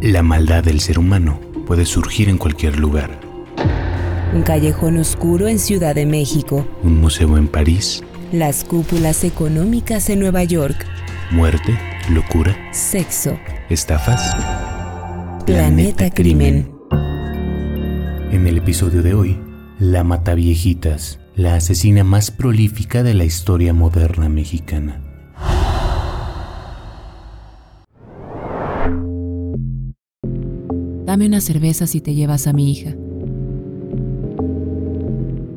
La maldad del ser humano puede surgir en cualquier lugar. Un callejón oscuro en Ciudad de México. Un museo en París. Las cúpulas económicas en Nueva York. Muerte, locura. Sexo. Estafas. Planeta, Crimen. En el episodio de hoy, la Mataviejitas, la asesina más prolífica de la historia moderna mexicana. Dame una cerveza si te llevas a mi hija.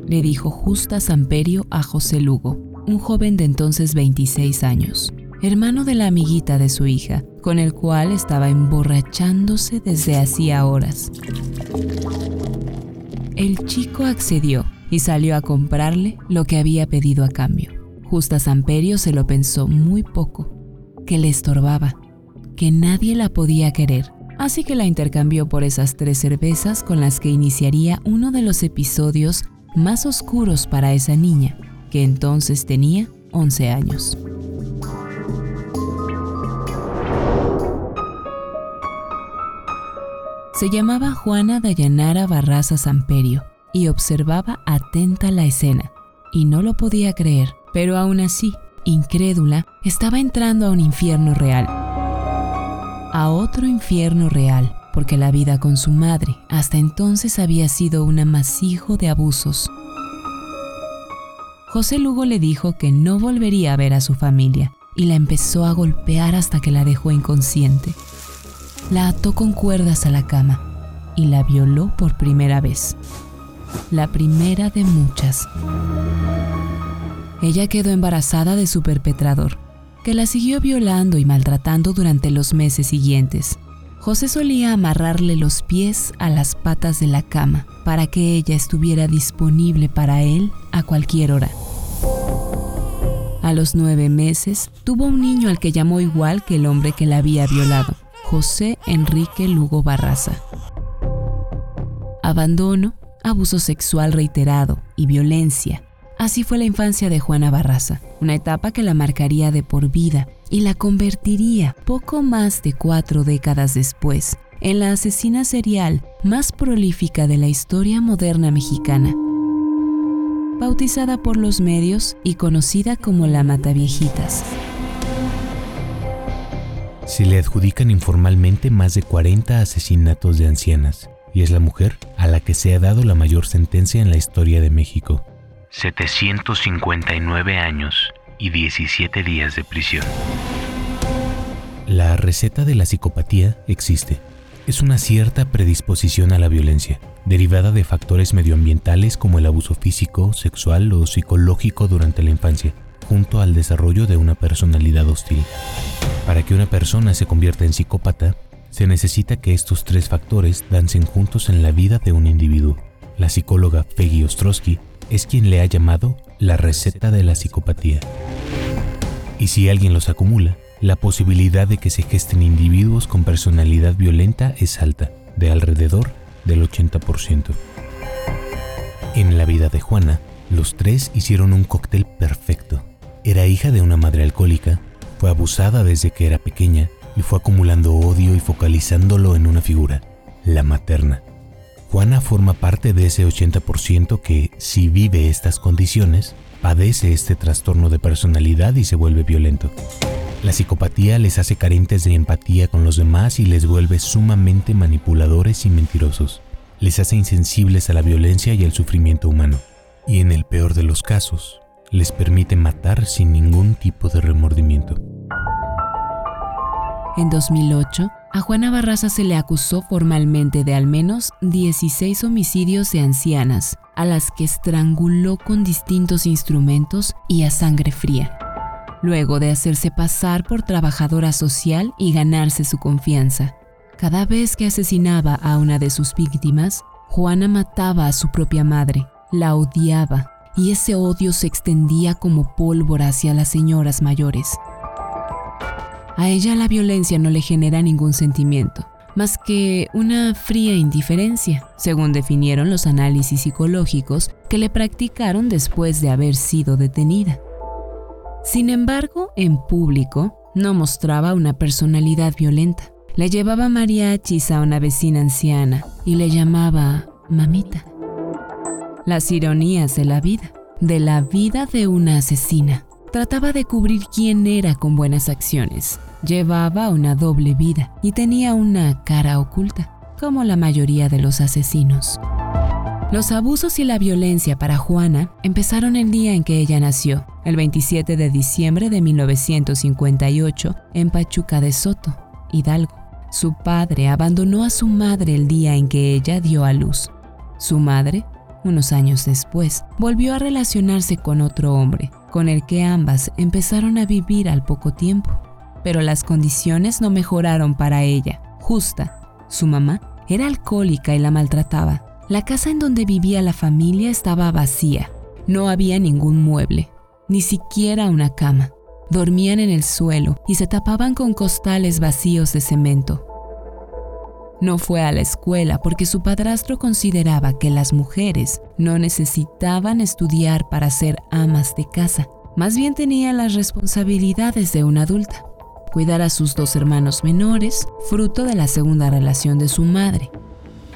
Le dijo Justa Samperio a José Lugo, un joven de entonces 26 años, hermano de la amiguita de su hija, con el cual estaba emborrachándose desde hacía horas. El chico accedió y salió a comprarle lo que había pedido a cambio. Justa Samperio se lo pensó muy poco, que le estorbaba, que nadie la podía querer así que la intercambió por esas tres cervezas con las que iniciaría uno de los episodios más oscuros para esa niña, que entonces tenía 11 años. Se llamaba Juana Dayanara Barraza Samperio y observaba atenta la escena, y no lo podía creer, pero aún así, incrédula, estaba entrando a un infierno real a otro infierno real, porque la vida con su madre hasta entonces había sido un amasijo de abusos. José Lugo le dijo que no volvería a ver a su familia y la empezó a golpear hasta que la dejó inconsciente. La ató con cuerdas a la cama y la violó por primera vez. La primera de muchas. Ella quedó embarazada de su perpetrador que la siguió violando y maltratando durante los meses siguientes. José solía amarrarle los pies a las patas de la cama para que ella estuviera disponible para él a cualquier hora. A los nueve meses tuvo un niño al que llamó igual que el hombre que la había violado, José Enrique Lugo Barraza. Abandono, abuso sexual reiterado y violencia Así fue la infancia de Juana Barraza, una etapa que la marcaría de por vida y la convertiría, poco más de cuatro décadas después, en la asesina serial más prolífica de la historia moderna mexicana. Bautizada por los medios y conocida como la Mataviejitas. Se le adjudican informalmente más de 40 asesinatos de ancianas, y es la mujer a la que se ha dado la mayor sentencia en la historia de México. 759 años y 17 días de prisión. La receta de la psicopatía existe. Es una cierta predisposición a la violencia, derivada de factores medioambientales como el abuso físico, sexual o psicológico durante la infancia, junto al desarrollo de una personalidad hostil. Para que una persona se convierta en psicópata, se necesita que estos tres factores dancen juntos en la vida de un individuo. La psicóloga Peggy Ostrowski es quien le ha llamado la receta de la psicopatía. Y si alguien los acumula, la posibilidad de que se gesten individuos con personalidad violenta es alta, de alrededor del 80%. En la vida de Juana, los tres hicieron un cóctel perfecto. Era hija de una madre alcohólica, fue abusada desde que era pequeña y fue acumulando odio y focalizándolo en una figura, la materna. Juana forma parte de ese 80% que, si vive estas condiciones, padece este trastorno de personalidad y se vuelve violento. La psicopatía les hace carentes de empatía con los demás y les vuelve sumamente manipuladores y mentirosos. Les hace insensibles a la violencia y al sufrimiento humano. Y en el peor de los casos, les permite matar sin ningún tipo de remordimiento. En 2008, a Juana Barraza se le acusó formalmente de al menos 16 homicidios de ancianas, a las que estranguló con distintos instrumentos y a sangre fría. Luego de hacerse pasar por trabajadora social y ganarse su confianza. Cada vez que asesinaba a una de sus víctimas, Juana mataba a su propia madre, la odiaba, y ese odio se extendía como pólvora hacia las señoras mayores. A ella la violencia no le genera ningún sentimiento, más que una fría indiferencia, según definieron los análisis psicológicos que le practicaron después de haber sido detenida. Sin embargo, en público no mostraba una personalidad violenta. Le llevaba mariachis a una vecina anciana y le llamaba mamita. Las ironías de la vida, de la vida de una asesina. Trataba de cubrir quién era con buenas acciones. Llevaba una doble vida y tenía una cara oculta, como la mayoría de los asesinos. Los abusos y la violencia para Juana empezaron el día en que ella nació, el 27 de diciembre de 1958, en Pachuca de Soto, Hidalgo. Su padre abandonó a su madre el día en que ella dio a luz. Su madre, unos años después, volvió a relacionarse con otro hombre, con el que ambas empezaron a vivir al poco tiempo. Pero las condiciones no mejoraron para ella. Justa, su mamá, era alcohólica y la maltrataba. La casa en donde vivía la familia estaba vacía. No había ningún mueble, ni siquiera una cama. Dormían en el suelo y se tapaban con costales vacíos de cemento. No fue a la escuela porque su padrastro consideraba que las mujeres no necesitaban estudiar para ser amas de casa. Más bien tenía las responsabilidades de una adulta. Cuidar a sus dos hermanos menores, fruto de la segunda relación de su madre,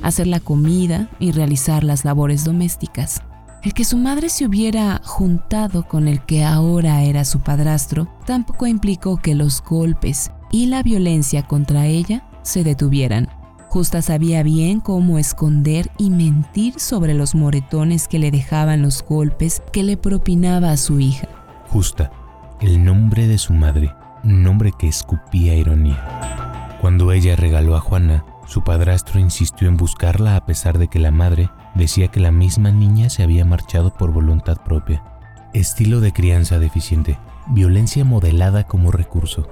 hacer la comida y realizar las labores domésticas. El que su madre se hubiera juntado con el que ahora era su padrastro tampoco implicó que los golpes y la violencia contra ella se detuvieran. Justa sabía bien cómo esconder y mentir sobre los moretones que le dejaban los golpes que le propinaba a su hija. Justa, el nombre de su madre, nombre que escupía ironía. Cuando ella regaló a Juana, su padrastro insistió en buscarla a pesar de que la madre decía que la misma niña se había marchado por voluntad propia. Estilo de crianza deficiente, violencia modelada como recurso,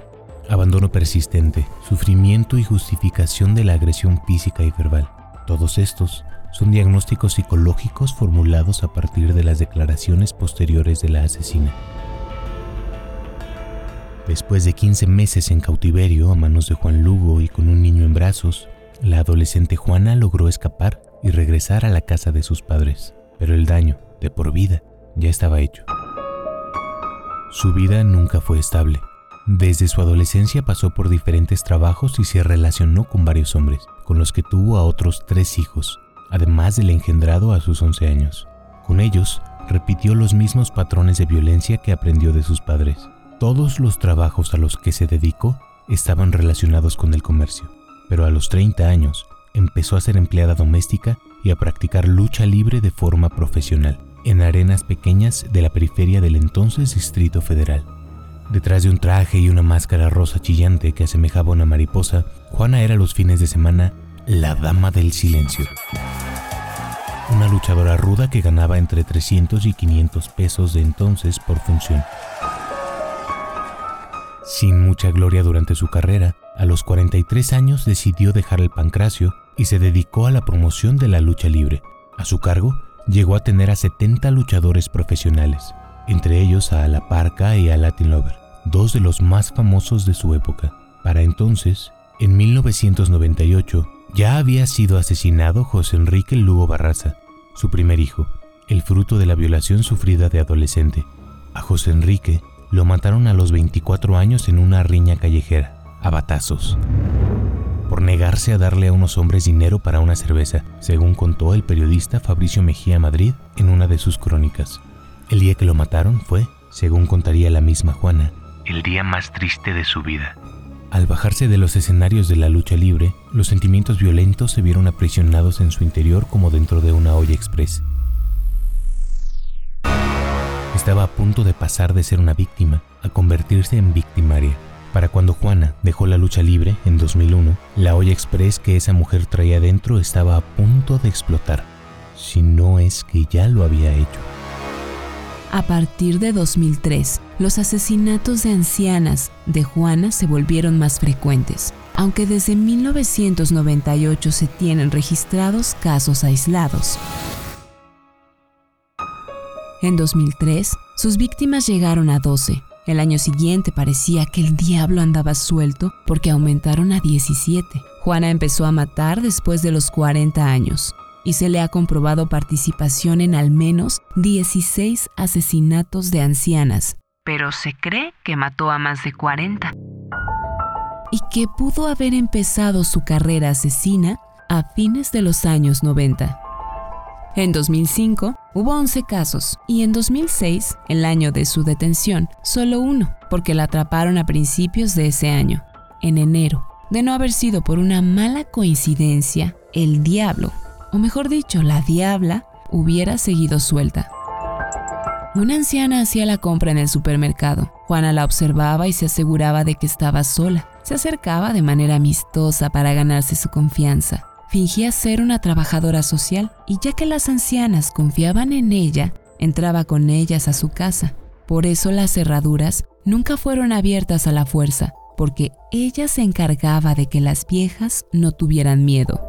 abandono persistente, sufrimiento y justificación de la agresión física y verbal. Todos estos son diagnósticos psicológicos formulados a partir de las declaraciones posteriores de la asesina. Después de 15 meses en cautiverio a manos de Juan Lugo y con un niño en brazos, la adolescente Juana logró escapar y regresar a la casa de sus padres, pero el daño, de por vida, ya estaba hecho. Su vida nunca fue estable. Desde su adolescencia pasó por diferentes trabajos y se relacionó con varios hombres, con los que tuvo a otros tres hijos, además del engendrado a sus 11 años. Con ellos, repitió los mismos patrones de violencia que aprendió de sus padres. Todos los trabajos a los que se dedicó estaban relacionados con el comercio pero a los 30 años empezó a ser empleada doméstica y a practicar lucha libre de forma profesional en arenas pequeñas de la periferia del entonces Distrito Federal. Detrás de un traje y una máscara rosa chillante que asemejaba una mariposa, Juana era los fines de semana la dama del silencio. Una luchadora ruda que ganaba entre 300 y 500 pesos de entonces por función. Sin mucha gloria durante su carrera, a los 43 años decidió dejar el pancracio y se dedicó a la promoción de la lucha libre. A su cargo, llegó a tener a 70 luchadores profesionales, entre ellos a La Parca y a Latin Lover, dos de los más famosos de su época. Para entonces, en 1998, ya había sido asesinado José Enrique Lugo Barraza, su primer hijo, el fruto de la violación sufrida de adolescente. A José Enrique lo mataron a los 24 años en una riña callejera a batazos por negarse a darle a unos hombres dinero para una cerveza, según contó el periodista Fabricio Mejía Madrid en una de sus crónicas. El día que lo mataron fue, según contaría la misma Juana, el día más triste de su vida. Al bajarse de los escenarios de la lucha libre, los sentimientos violentos se vieron aprisionados en su interior como dentro de una olla express. Estaba a punto de pasar de ser una víctima a convertirse en victimaria. Para cuando Juana dejó la lucha libre en 2001, la olla express que esa mujer traía dentro estaba a punto de explotar, si no es que ya lo había hecho. A partir de 2003, los asesinatos de ancianas de Juana se volvieron más frecuentes, aunque desde 1998 se tienen registrados casos aislados. En 2003, sus víctimas llegaron a 12, el año siguiente parecía que el diablo andaba suelto porque aumentaron a 17. Juana empezó a matar después de los 40 años y se le ha comprobado participación en al menos 16 asesinatos de ancianas, pero se cree que mató a más de 40. y que pudo haber empezado su carrera asesina a fines de los años 90. En 2005 hubo 11 casos y en 2006, el año de su detención, solo uno, porque la atraparon a principios de ese año, en enero. De no haber sido por una mala coincidencia, el diablo, o mejor dicho, la diabla, hubiera seguido suelta. Una anciana hacía la compra en el supermercado. Juana la observaba y se aseguraba de que estaba sola. Se acercaba de manera amistosa para ganarse su confianza. Fingía ser una trabajadora social y ya que las ancianas confiaban en ella, entraba con ellas a su casa. Por eso las cerraduras nunca fueron abiertas a la fuerza, porque ella se encargaba de que las viejas no tuvieran miedo.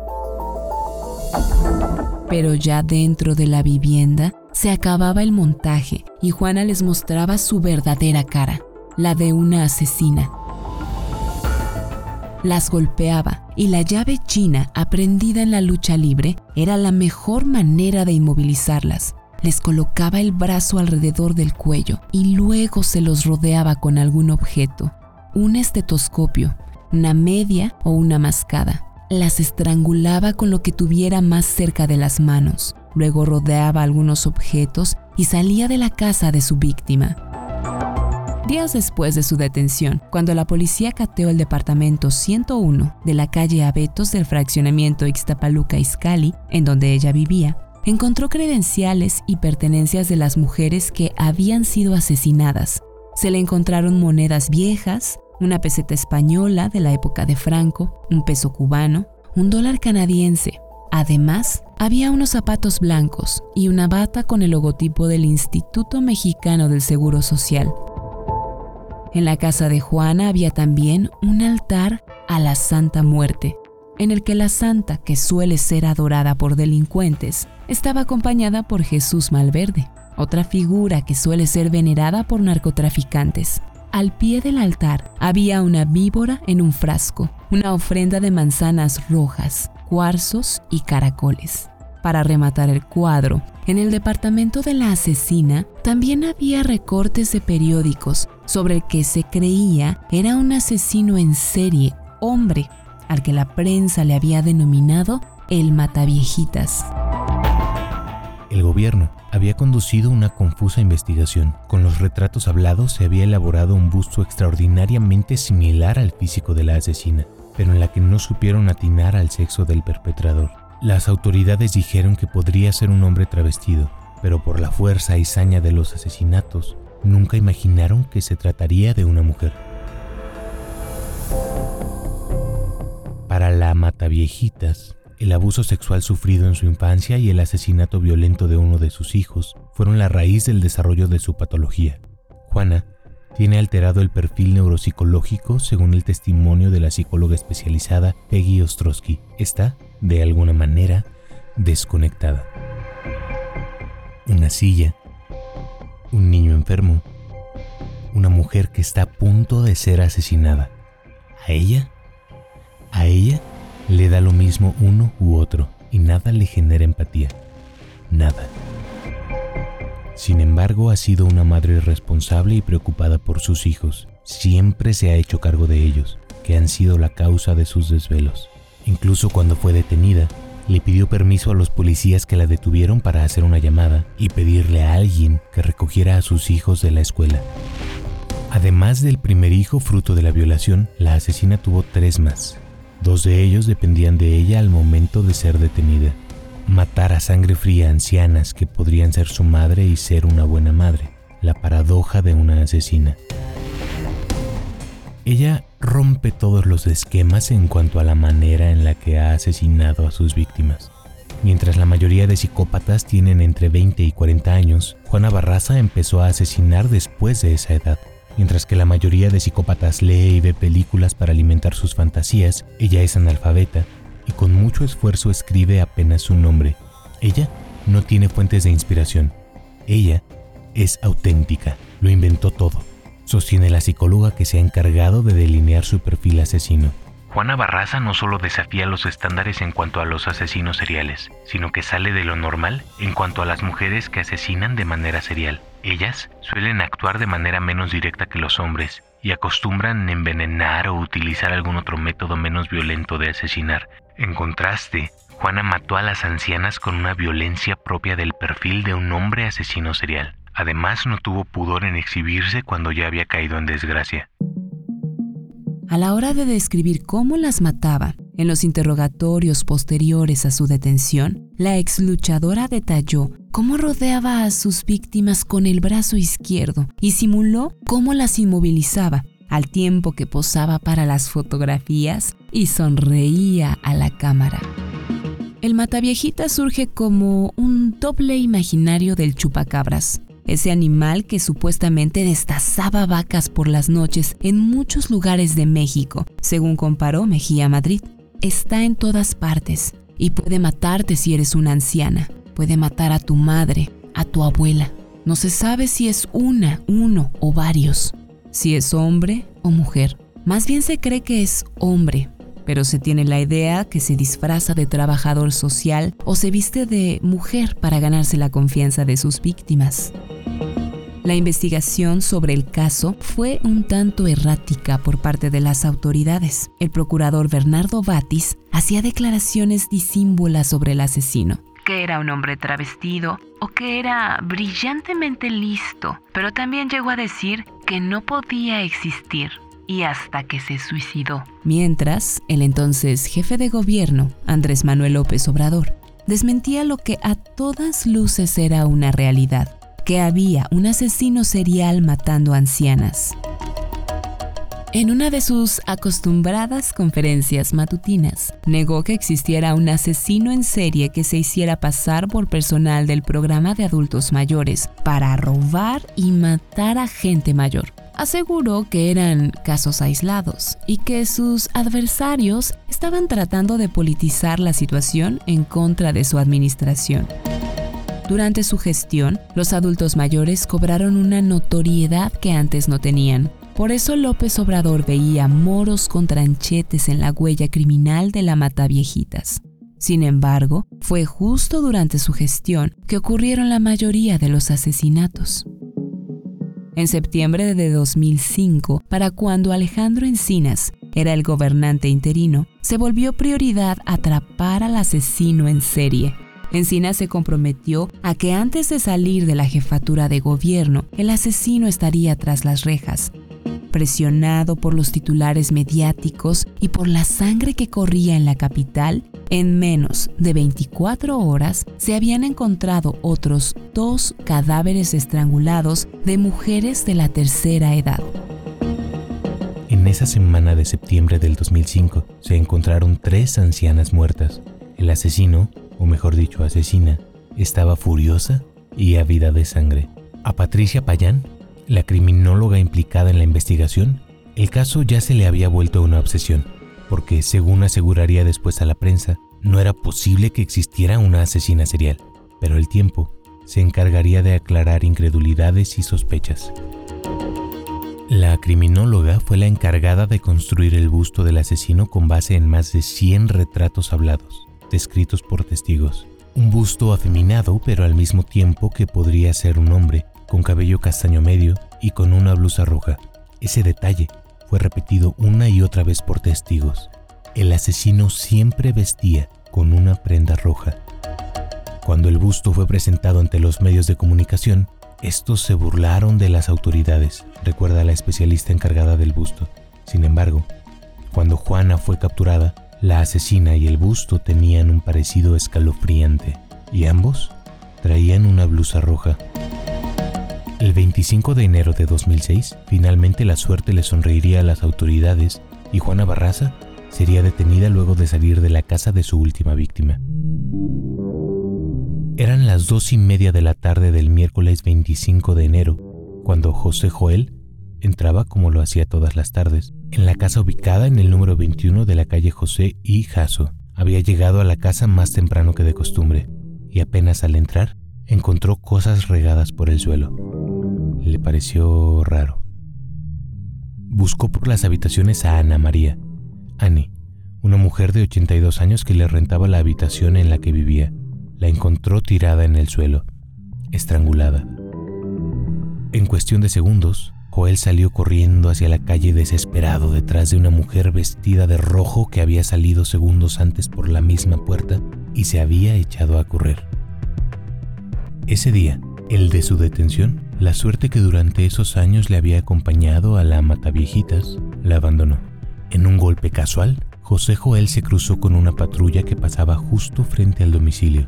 Pero ya dentro de la vivienda se acababa el montaje y Juana les mostraba su verdadera cara, la de una asesina las golpeaba y la llave china aprendida en la lucha libre era la mejor manera de inmovilizarlas. Les colocaba el brazo alrededor del cuello y luego se los rodeaba con algún objeto, un estetoscopio, una media o una mascada. Las estrangulaba con lo que tuviera más cerca de las manos. Luego rodeaba algunos objetos y salía de la casa de su víctima. Días después de su detención, cuando la policía cateó el departamento 101 de la calle Abetos del fraccionamiento Ixtapaluca Izcali, en donde ella vivía, encontró credenciales y pertenencias de las mujeres que habían sido asesinadas. Se le encontraron monedas viejas, una peseta española de la época de Franco, un peso cubano, un dólar canadiense. Además, había unos zapatos blancos y una bata con el logotipo del Instituto Mexicano del Seguro Social. En la casa de Juana había también un altar a la Santa Muerte, en el que la santa, que suele ser adorada por delincuentes, estaba acompañada por Jesús Malverde, otra figura que suele ser venerada por narcotraficantes. Al pie del altar había una víbora en un frasco, una ofrenda de manzanas rojas, cuarzos y caracoles. Para rematar el cuadro, en el departamento de la asesina también había recortes de periódicos sobre el que se creía era un asesino en serie, hombre, al que la prensa le había denominado el Mataviejitas. El gobierno había conducido una confusa investigación. Con los retratos hablados se había elaborado un busto extraordinariamente similar al físico de la asesina, pero en la que no supieron atinar al sexo del perpetrador. Las autoridades dijeron que podría ser un hombre travestido, pero por la fuerza y saña de los asesinatos, nunca imaginaron que se trataría de una mujer. Para la Mataviejitas, el abuso sexual sufrido en su infancia y el asesinato violento de uno de sus hijos fueron la raíz del desarrollo de su patología. Juana tiene alterado el perfil neuropsicológico según el testimonio de la psicóloga especializada Peggy Ostrowski. Está de alguna manera desconectada. Una silla, un niño enfermo, una mujer que está a punto de ser asesinada. ¿A ella? A ella le da lo mismo uno u otro y nada le genera empatía. Nada. Sin embargo, ha sido una madre responsable y preocupada por sus hijos. Siempre se ha hecho cargo de ellos, que han sido la causa de sus desvelos. Incluso cuando fue detenida, le pidió permiso a los policías que la detuvieron para hacer una llamada y pedirle a alguien que recogiera a sus hijos de la escuela. Además del primer hijo fruto de la violación, la asesina tuvo tres más. Dos de ellos dependían de ella al momento de ser detenida. Matar a sangre fría ancianas que podrían ser su madre y ser una buena madre. La paradoja de una asesina. Ella rompe todos los esquemas en cuanto a la manera en la que ha asesinado a sus víctimas. Mientras la mayoría de psicópatas tienen entre 20 y 40 años, Juana Barraza empezó a asesinar después de esa edad. Mientras que la mayoría de psicópatas lee y ve películas para alimentar sus fantasías, ella es analfabeta y con mucho esfuerzo escribe apenas su nombre. Ella no tiene fuentes de inspiración. Ella es auténtica, lo inventó todo sostiene la psicóloga que se ha encargado de delinear su perfil asesino. Juana Barraza no solo desafía los estándares en cuanto a los asesinos seriales, sino que sale de lo normal en cuanto a las mujeres que asesinan de manera serial. Ellas suelen actuar de manera menos directa que los hombres y acostumbran envenenar o utilizar algún otro método menos violento de asesinar. En contraste, Juana mató a las ancianas con una violencia propia del perfil de un hombre asesino serial. Además, no tuvo pudor en exhibirse cuando ya había caído en desgracia. A la hora de describir cómo las mataba, en los interrogatorios posteriores a su detención, la ex luchadora detalló cómo rodeaba a sus víctimas con el brazo izquierdo y simuló cómo las inmovilizaba al tiempo que posaba para las fotografías y sonreía a la cámara. El mataviejita surge como un doble imaginario del chupacabras, ese animal que supuestamente destazaba vacas por las noches en muchos lugares de México, según comparó Mejía Madrid. Está en todas partes y puede matarte si eres una anciana, puede matar a tu madre, a tu abuela. No se sabe si es una, uno o varios, si es hombre o mujer. Más bien se cree que es hombre, pero se tiene la idea que se disfraza de trabajador social o se viste de mujer para ganarse la confianza de sus víctimas. La investigación sobre el caso fue un tanto errática por parte de las autoridades. El procurador Bernardo Batis hacía declaraciones disímbolas sobre el asesino que era un hombre travestido o que era brillantemente listo, pero también llegó a decir que no podía existir y hasta que se suicidó. Mientras, el entonces jefe de gobierno, Andrés Manuel López Obrador, desmentía lo que a todas luces era una realidad que había un asesino serial matando ancianas. En una de sus acostumbradas conferencias matutinas, negó que existiera un asesino en serie que se hiciera pasar por personal del programa de adultos mayores para robar y matar a gente mayor. Aseguró que eran casos aislados y que sus adversarios estaban tratando de politizar la situación en contra de su administración. Durante su gestión, los adultos mayores cobraron una notoriedad que antes no tenían. Por eso López Obrador veía moros con tranchetes en la huella criminal de la mata viejitas. Sin embargo, fue justo durante su gestión que ocurrieron la mayoría de los asesinatos. En septiembre de 2005, para cuando Alejandro Encinas era el gobernante interino, se volvió prioridad atrapar al asesino en serie Encina se comprometió a que antes de salir de la jefatura de gobierno, el asesino estaría tras las rejas. Presionado por los titulares mediáticos y por la sangre que corría en la capital, en menos de 24 horas se habían encontrado otros dos cadáveres estrangulados de mujeres de la tercera edad. En esa semana de septiembre del 2005 se encontraron tres ancianas muertas. El asesino o mejor dicho, asesina, estaba furiosa y ávida de sangre. A Patricia Payán, la criminóloga implicada en la investigación, el caso ya se le había vuelto una obsesión, porque según aseguraría después a la prensa, no era posible que existiera una asesina serial, pero el tiempo se encargaría de aclarar incredulidades y sospechas. La criminóloga fue la encargada de construir el busto del asesino con base en más de 100 retratos hablados descritos por testigos. Un busto afeminado, pero al mismo tiempo que podría ser un hombre, con cabello castaño medio y con una blusa roja. Ese detalle fue repetido una y otra vez por testigos. El asesino siempre vestía con una prenda roja. Cuando el busto fue presentado ante los medios de comunicación, estos se burlaron de las autoridades, recuerda la especialista encargada del busto. Sin embargo, cuando Juana fue capturada, la asesina y el busto tenían un parecido escalofriante y ambos traían una blusa roja. El 25 de enero de 2006, finalmente la suerte le sonreiría a las autoridades y Juana Barraza sería detenida luego de salir de la casa de su última víctima. Eran las dos y media de la tarde del miércoles 25 de enero, cuando José Joel entraba como lo hacía todas las tardes, en la casa ubicada en el número 21 de la calle José y Jasso. Había llegado a la casa más temprano que de costumbre, y apenas al entrar, encontró cosas regadas por el suelo. Le pareció raro. Buscó por las habitaciones a Ana María, Annie, una mujer de 82 años que le rentaba la habitación en la que vivía. La encontró tirada en el suelo, estrangulada. En cuestión de segundos, Joel salió corriendo hacia la calle desesperado detrás de una mujer vestida de rojo que había salido segundos antes por la misma puerta y se había echado a correr. Ese día, el de su detención, la suerte que durante esos años le había acompañado a la Mataviejitas, la abandonó. En un golpe casual, José Joel se cruzó con una patrulla que pasaba justo frente al domicilio.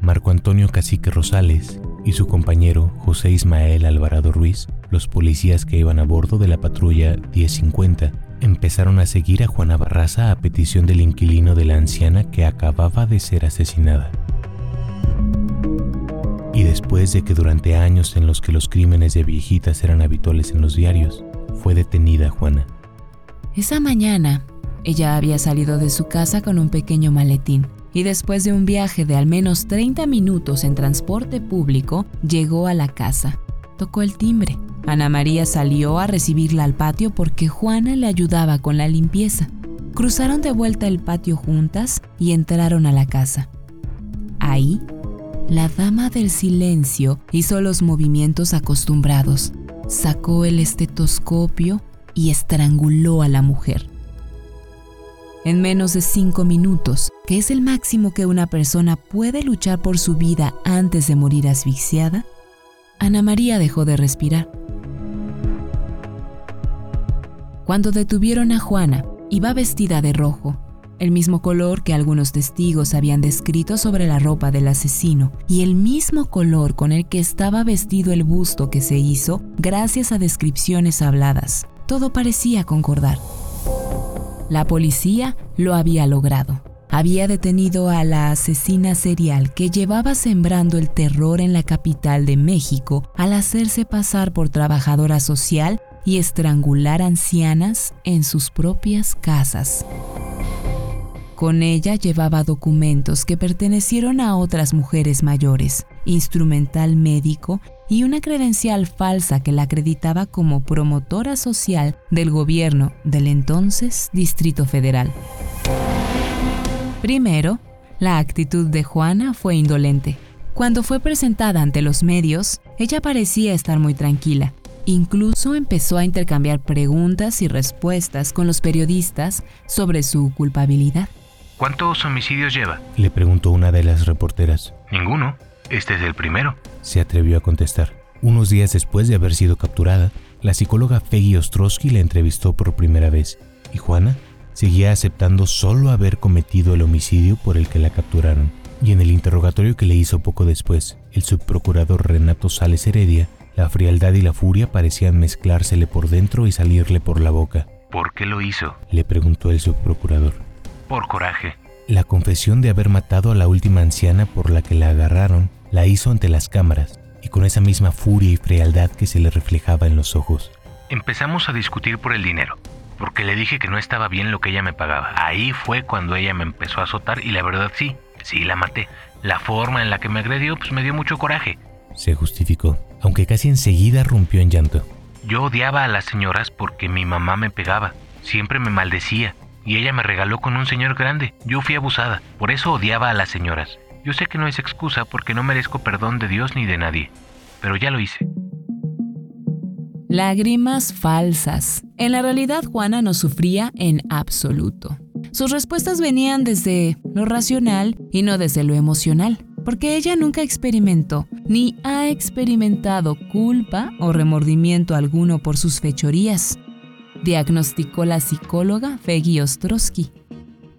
Marco Antonio Cacique Rosales y su compañero José Ismael Alvarado Ruiz los policías que iban a bordo de la patrulla 1050 empezaron a seguir a Juana Barraza a petición del inquilino de la anciana que acababa de ser asesinada. Y después de que durante años en los que los crímenes de viejitas eran habituales en los diarios, fue detenida Juana. Esa mañana, ella había salido de su casa con un pequeño maletín y después de un viaje de al menos 30 minutos en transporte público, llegó a la casa. Tocó el timbre Ana María salió a recibirla al patio porque Juana le ayudaba con la limpieza. Cruzaron de vuelta el patio juntas y entraron a la casa. Ahí, la dama del silencio hizo los movimientos acostumbrados, sacó el estetoscopio y estranguló a la mujer. En menos de cinco minutos, que es el máximo que una persona puede luchar por su vida antes de morir asfixiada, Ana María dejó de respirar Cuando detuvieron a Juana, iba vestida de rojo, el mismo color que algunos testigos habían descrito sobre la ropa del asesino y el mismo color con el que estaba vestido el busto que se hizo gracias a descripciones habladas. Todo parecía concordar. La policía lo había logrado. Había detenido a la asesina serial que llevaba sembrando el terror en la capital de México al hacerse pasar por trabajadora social y estrangular ancianas en sus propias casas. Con ella llevaba documentos que pertenecieron a otras mujeres mayores, instrumental médico y una credencial falsa que la acreditaba como promotora social del gobierno del entonces Distrito Federal. Primero, la actitud de Juana fue indolente. Cuando fue presentada ante los medios, ella parecía estar muy tranquila Incluso empezó a intercambiar preguntas y respuestas con los periodistas sobre su culpabilidad. ¿Cuántos homicidios lleva? Le preguntó una de las reporteras. Ninguno. Este es el primero. Se atrevió a contestar. Unos días después de haber sido capturada, la psicóloga Peggy Ostrowski la entrevistó por primera vez y Juana seguía aceptando solo haber cometido el homicidio por el que la capturaron. Y en el interrogatorio que le hizo poco después, el subprocurador Renato Sales Heredia la frialdad y la furia parecían mezclársele por dentro y salirle por la boca. ¿Por qué lo hizo? Le preguntó el subprocurador. Por coraje. La confesión de haber matado a la última anciana por la que la agarraron la hizo ante las cámaras y con esa misma furia y frialdad que se le reflejaba en los ojos. Empezamos a discutir por el dinero, porque le dije que no estaba bien lo que ella me pagaba. Ahí fue cuando ella me empezó a azotar y la verdad sí, sí la maté. La forma en la que me agredió pues me dio mucho coraje. Se justificó aunque casi enseguida rompió en llanto. Yo odiaba a las señoras porque mi mamá me pegaba, siempre me maldecía, y ella me regaló con un señor grande. Yo fui abusada, por eso odiaba a las señoras. Yo sé que no es excusa porque no merezco perdón de Dios ni de nadie, pero ya lo hice. Lágrimas falsas. En la realidad Juana no sufría en absoluto. Sus respuestas venían desde lo racional y no desde lo emocional porque ella nunca experimentó ni ha experimentado culpa o remordimiento alguno por sus fechorías, diagnosticó la psicóloga Feggy Ostrowski.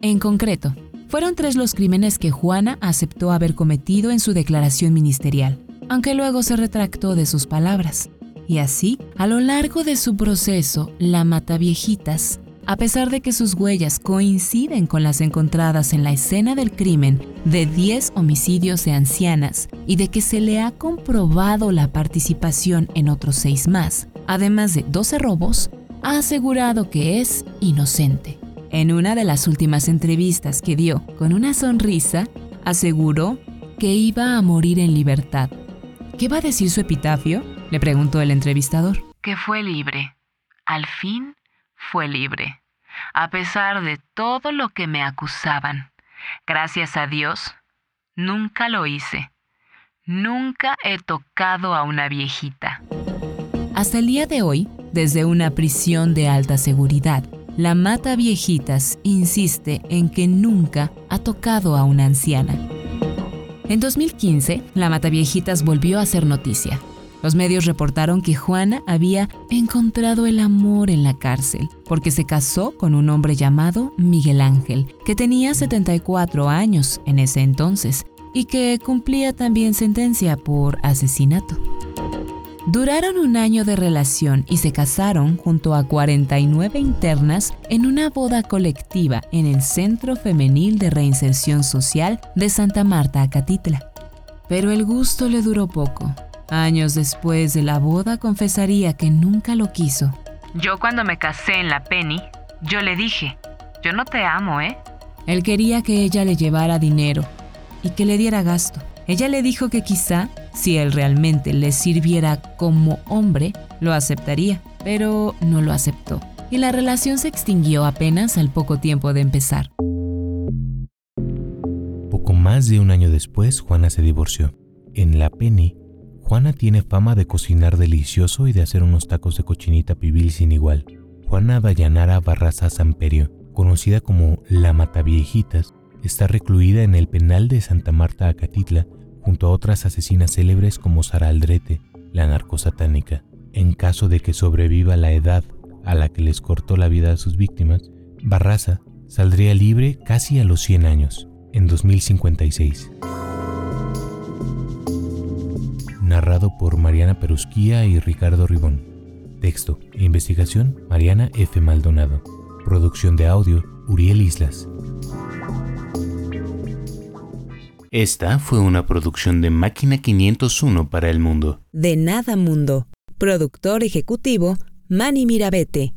En concreto, fueron tres los crímenes que Juana aceptó haber cometido en su declaración ministerial, aunque luego se retractó de sus palabras. Y así, a lo largo de su proceso, la Mataviejitas a pesar de que sus huellas coinciden con las encontradas en la escena del crimen de 10 homicidios de ancianas y de que se le ha comprobado la participación en otros seis más, además de 12 robos, ha asegurado que es inocente. En una de las últimas entrevistas que dio, con una sonrisa, aseguró que iba a morir en libertad. ¿Qué va a decir su epitafio? le preguntó el entrevistador. Que fue libre. Al fin fue libre, a pesar de todo lo que me acusaban. Gracias a Dios, nunca lo hice. Nunca he tocado a una viejita. Hasta el día de hoy, desde una prisión de alta seguridad, la mata viejitas insiste en que nunca ha tocado a una anciana. En 2015, la mata viejitas volvió a ser noticia. Los medios reportaron que Juana había encontrado el amor en la cárcel porque se casó con un hombre llamado Miguel Ángel, que tenía 74 años en ese entonces y que cumplía también sentencia por asesinato. Duraron un año de relación y se casaron junto a 49 internas en una boda colectiva en el Centro Femenil de Reinserción Social de Santa Marta, Acatitla. Pero el gusto le duró poco. Años después de la boda confesaría que nunca lo quiso. Yo cuando me casé en la Penny, yo le dije, yo no te amo, ¿eh? Él quería que ella le llevara dinero y que le diera gasto. Ella le dijo que quizá, si él realmente le sirviera como hombre, lo aceptaría, pero no lo aceptó. Y la relación se extinguió apenas al poco tiempo de empezar. Poco más de un año después, Juana se divorció. En La Penny, Juana tiene fama de cocinar delicioso y de hacer unos tacos de cochinita pibil sin igual. Juana Dayanara Barraza Samperio, conocida como La Mataviejitas, está recluida en el penal de Santa Marta Acatitla junto a otras asesinas célebres como Sara Aldrete, la narcosatánica. En caso de que sobreviva la edad a la que les cortó la vida a sus víctimas, Barraza saldría libre casi a los 100 años, en 2056. Narrado por Mariana Perusquía y Ricardo Ribón. Texto e investigación Mariana F. Maldonado. Producción de audio Uriel Islas. Esta fue una producción de Máquina 501 para el mundo. De Nada Mundo. Productor ejecutivo, Manny Mirabete.